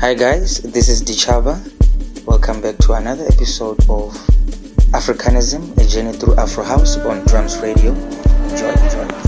Hi guys, this is Ditjhaba. Welcome back to another episode of Africanism, a journey through Afro House on Drums Radio. Enjoy, enjoy,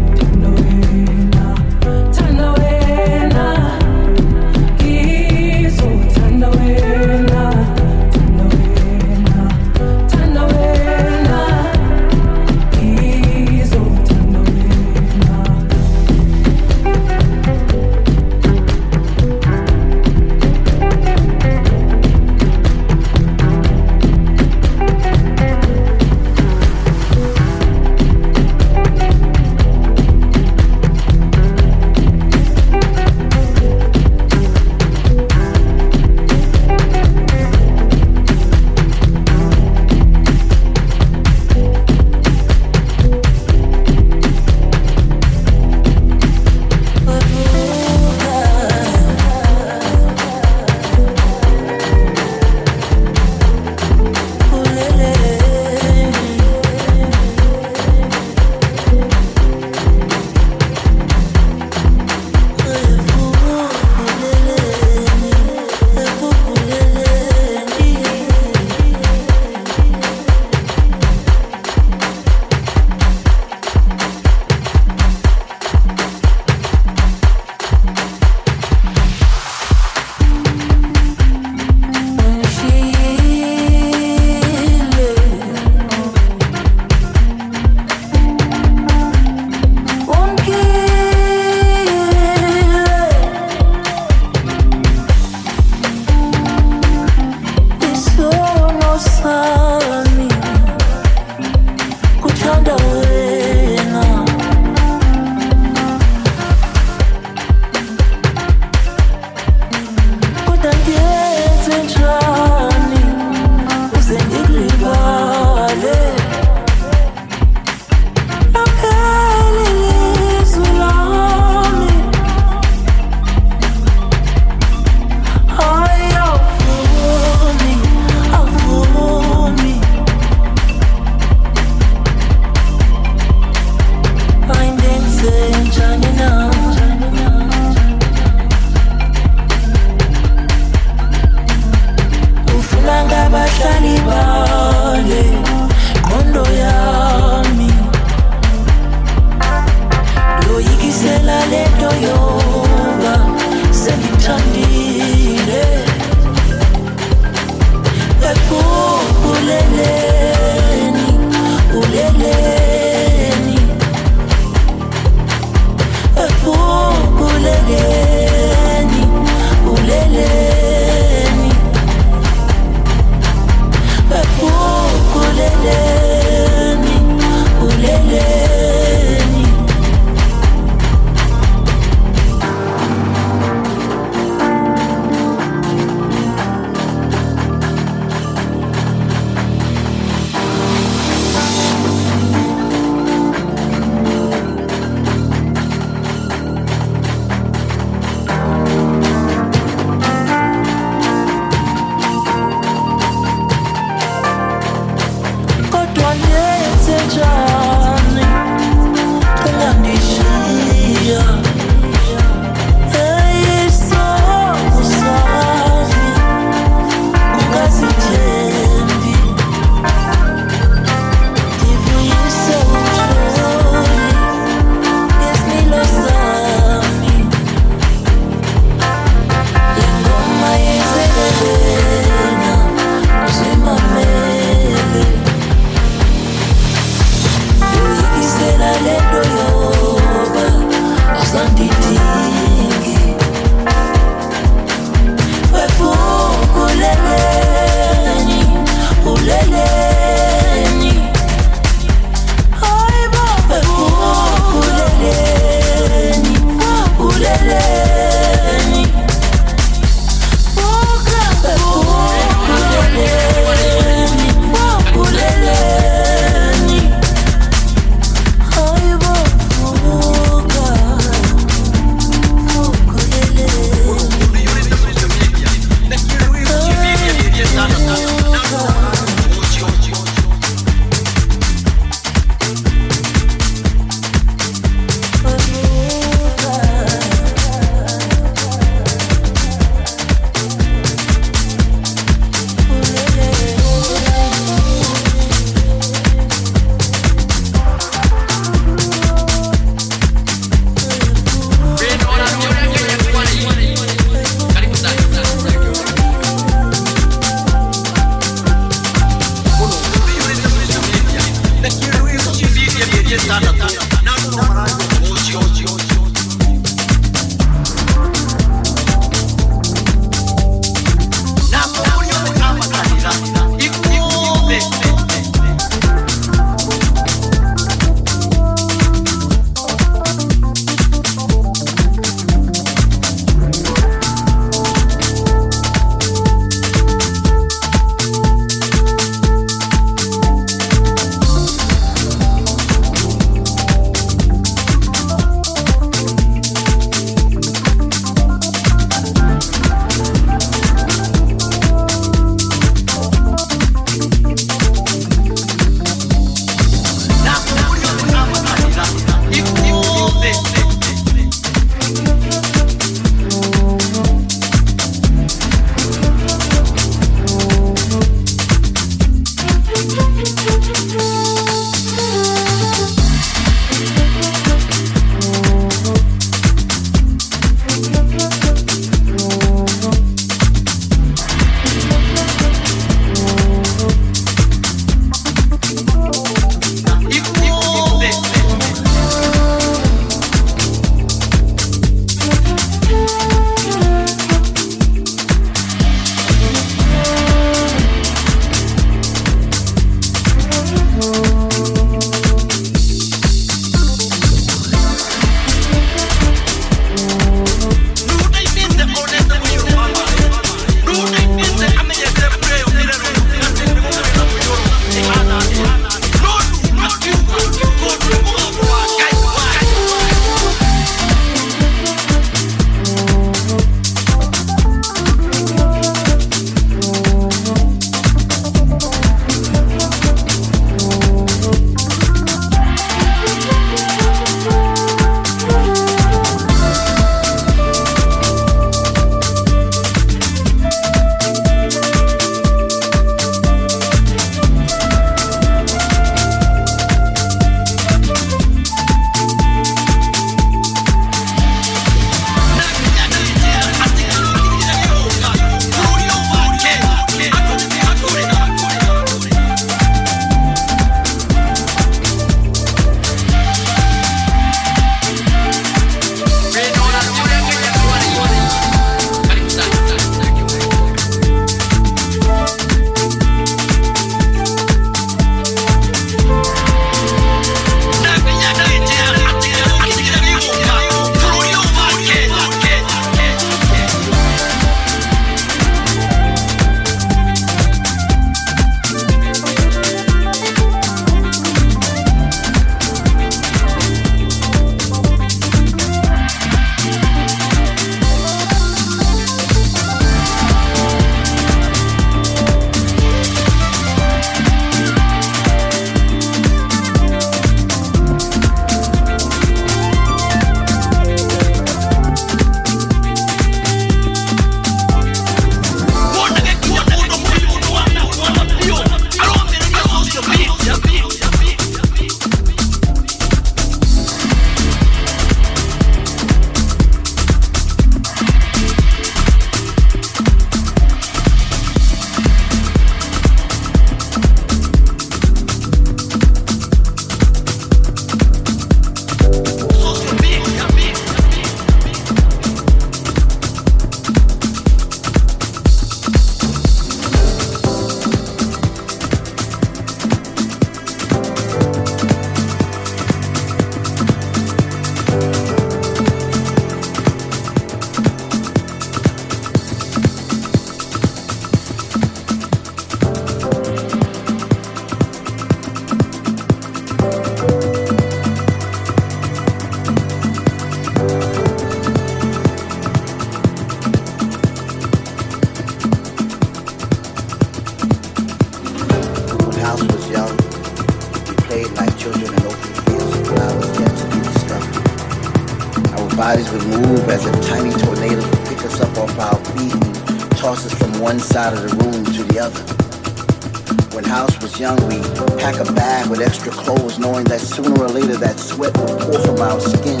young, we pack a bag with extra clothes, knowing that sooner or later that sweat will pour from our skin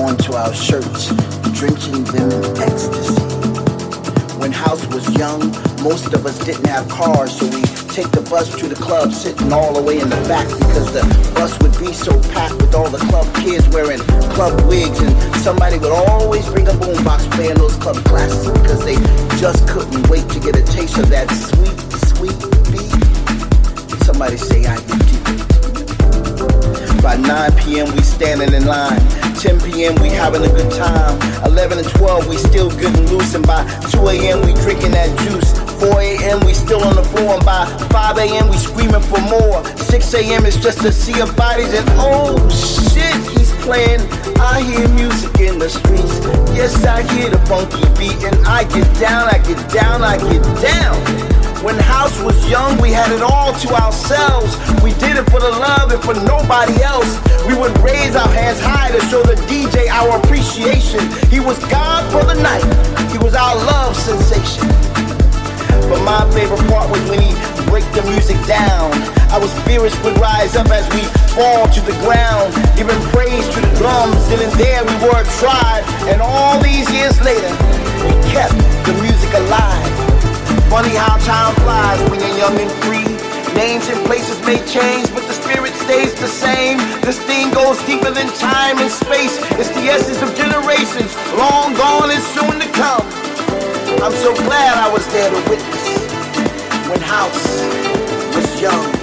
onto our shirts, drenching them in ecstasy. When House was young, most of us didn't have cars, so we take the bus to the club, sitting all the way in the back because the bus would be so packed with all the club kids wearing club wigs, and somebody would always bring a boombox playing those club classics because they just couldn't wait to get a taste of that sweet, sweet. Somebody say I deep. By 9 p.m. we standing in line. 10 p.m. we having a good time. 11 and 12 we still getting loose, and by 2 a.m. we drinking that juice. 4 a.m. we still on the floor, and by 5 a.m. we screaming for more. 6 a.m. it's just a sea of bodies, and oh shit, he's playing. I hear music in the streets. Yes, I hear the funky beat, and I get down, I get down, I get down. When House was young, we had it all to ourselves. We did it for the love and for nobody else. We would raise our hands high to show the DJ our appreciation. He was God for the night. He was our love sensation. But my favorite part was when he break the music down. Our spirits would rise up as we fall to the ground, giving praise to the drums. Then and there we were a tribe, and all these years later, we kept the music alive. Funny how time flies when you're young and free. Names and places may change, but the spirit stays the same. This thing goes deeper than time and space. It's the essence of generations, long gone and soon to come. I'm so glad I was there to witness when House was young.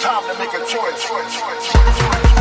Time to make a choice. turi baha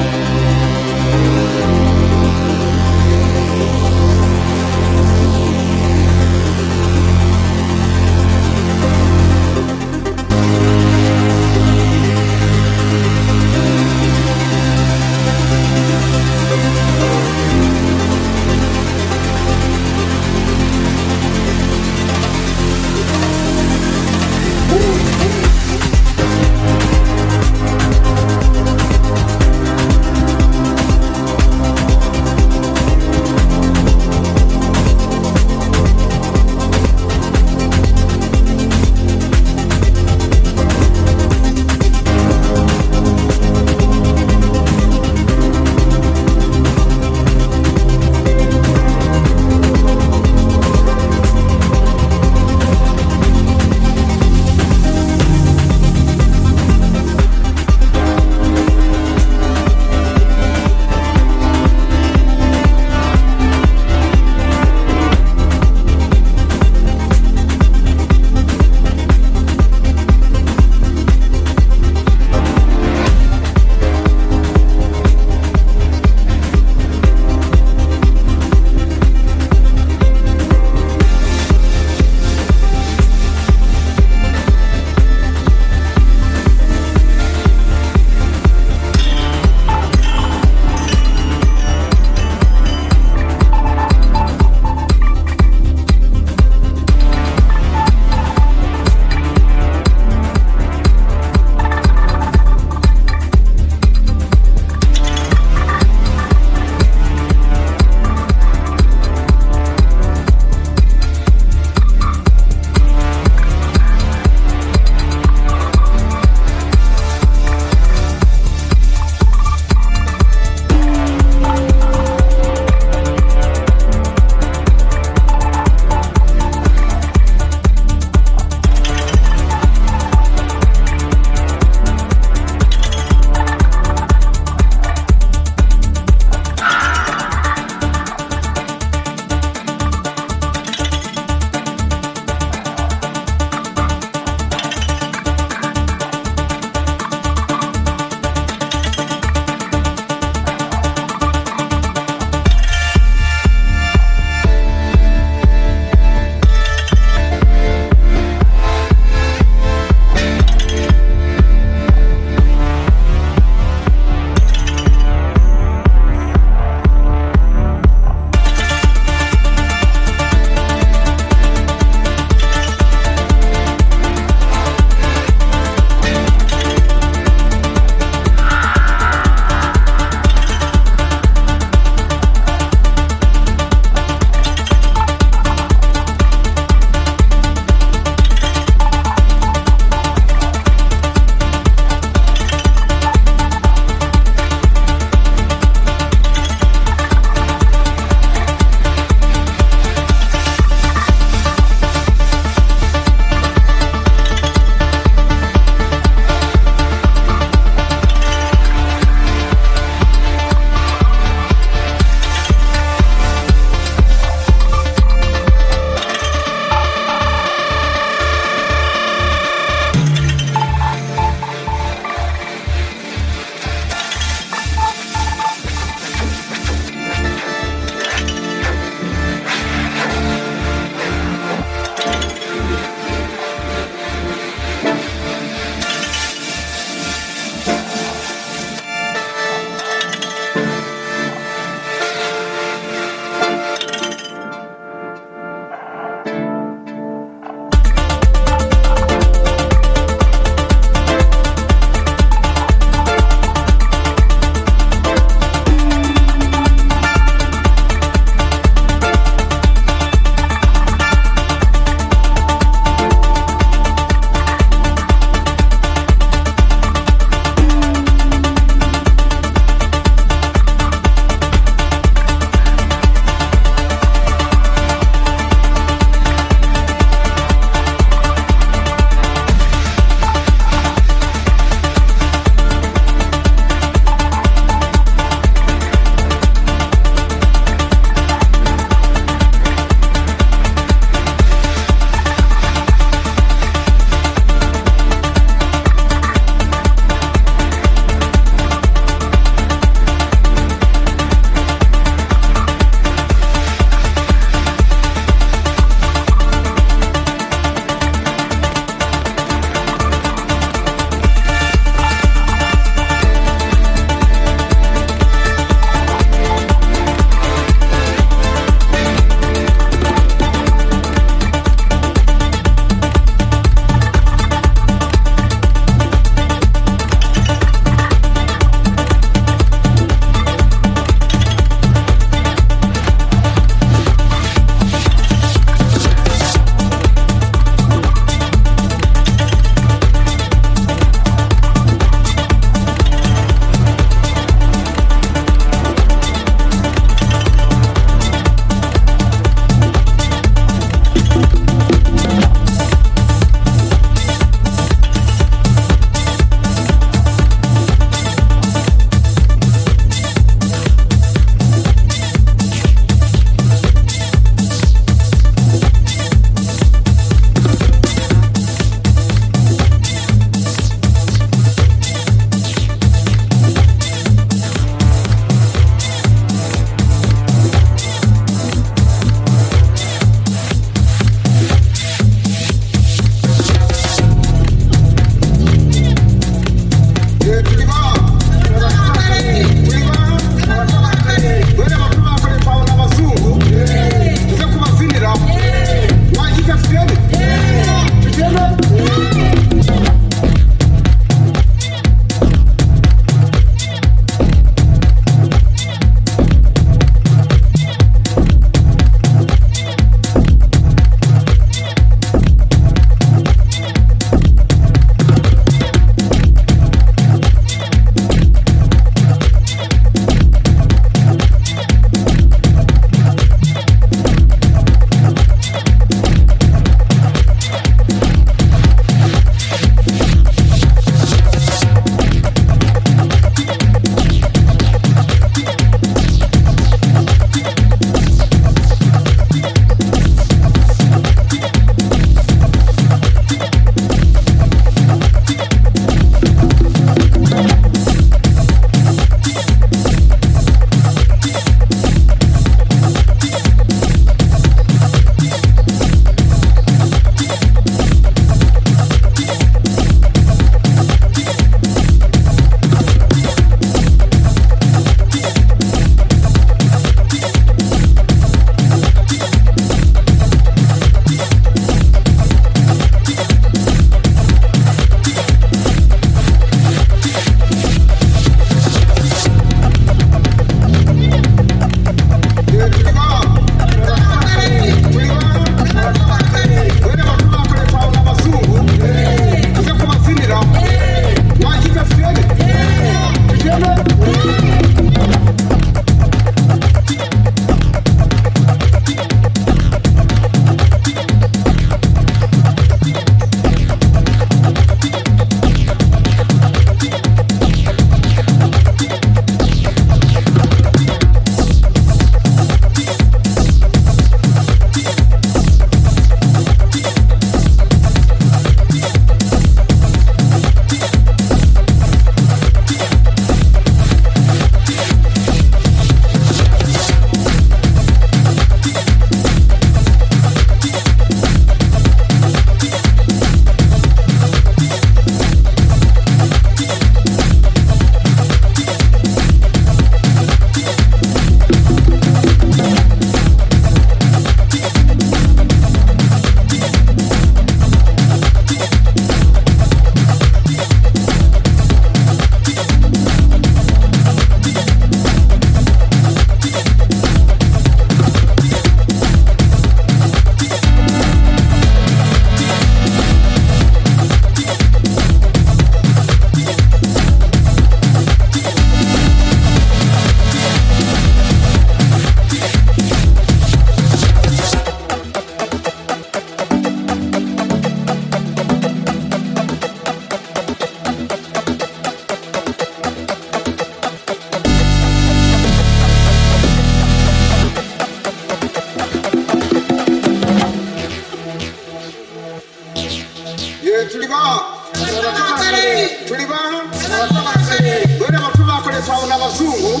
bene abatuma bakoresha abo n'abazungu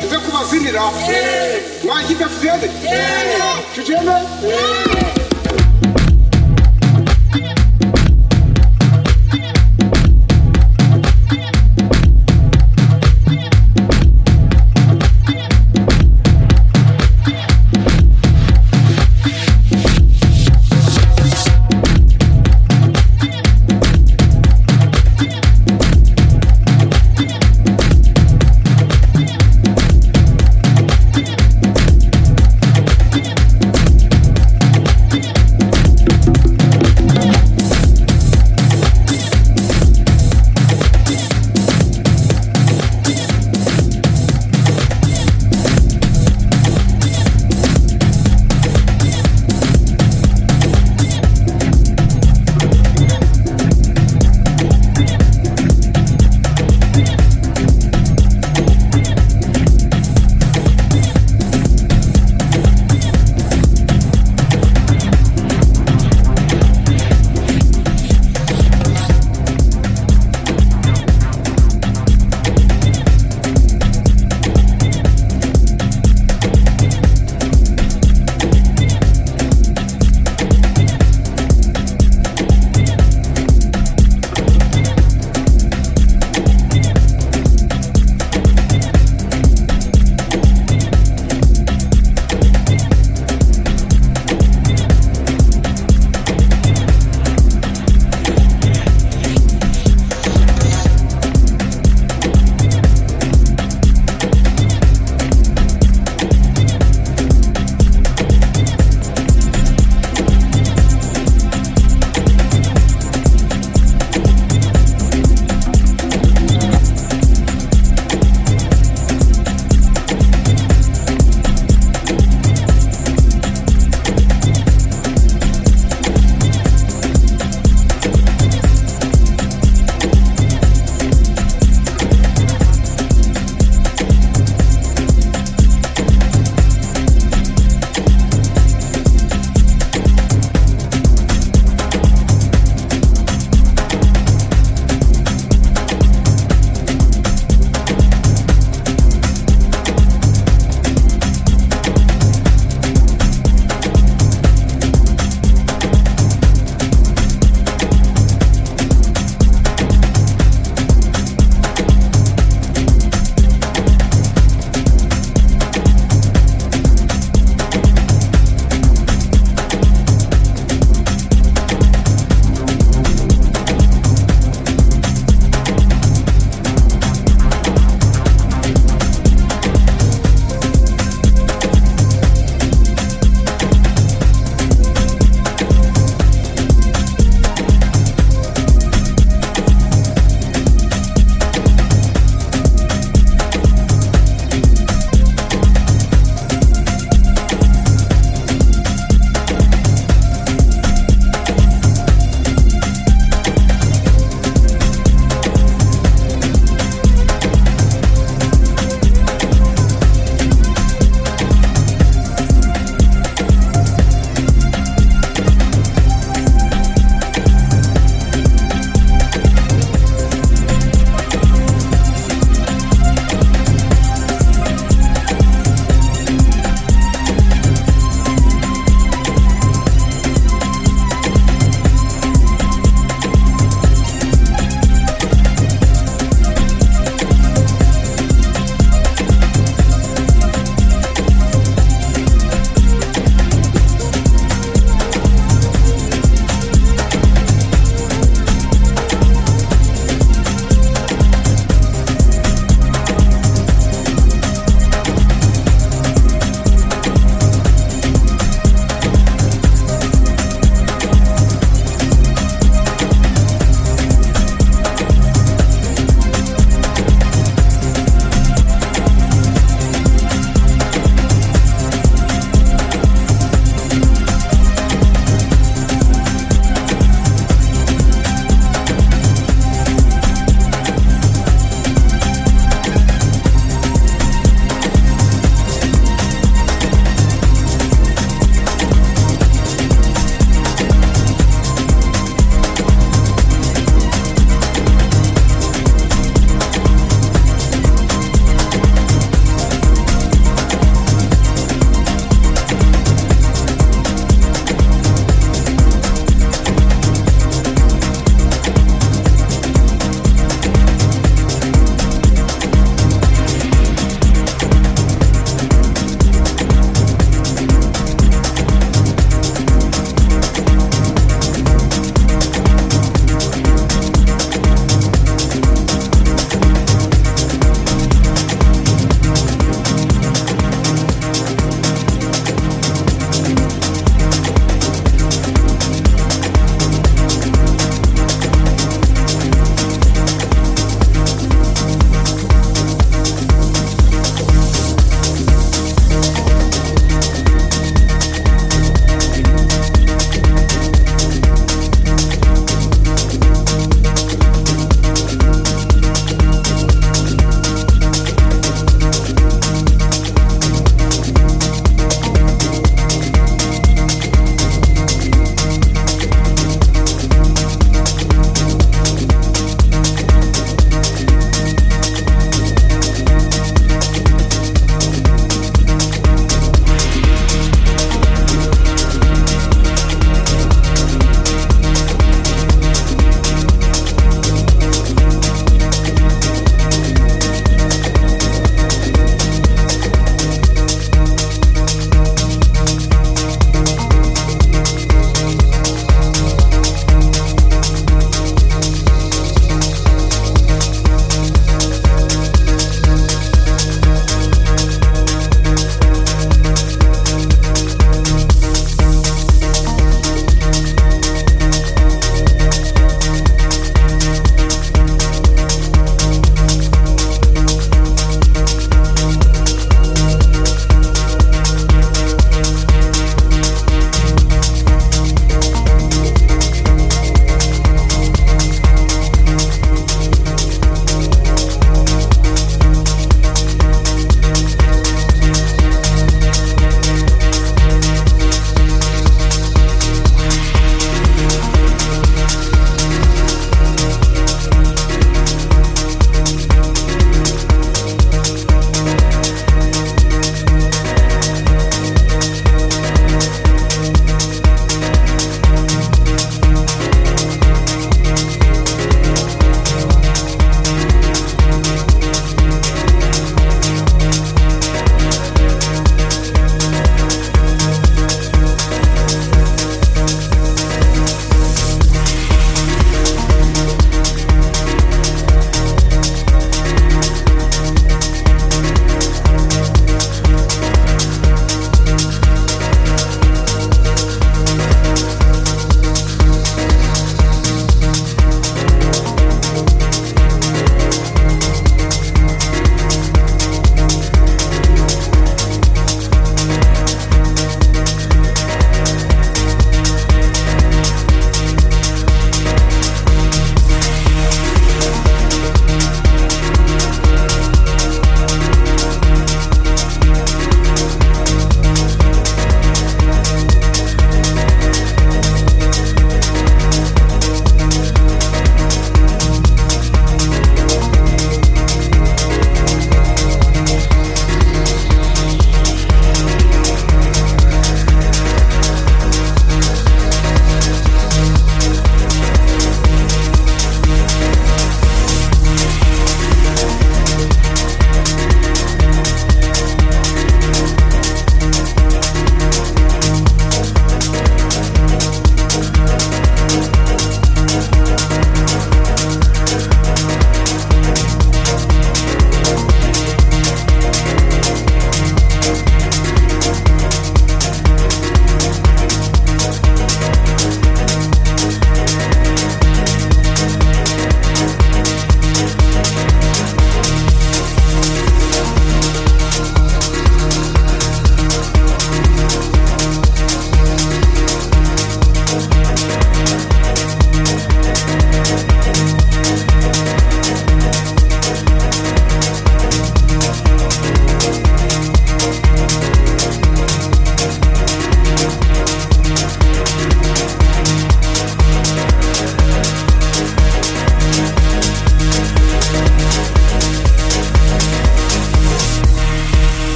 tuve kubazinira mwagize fede tugende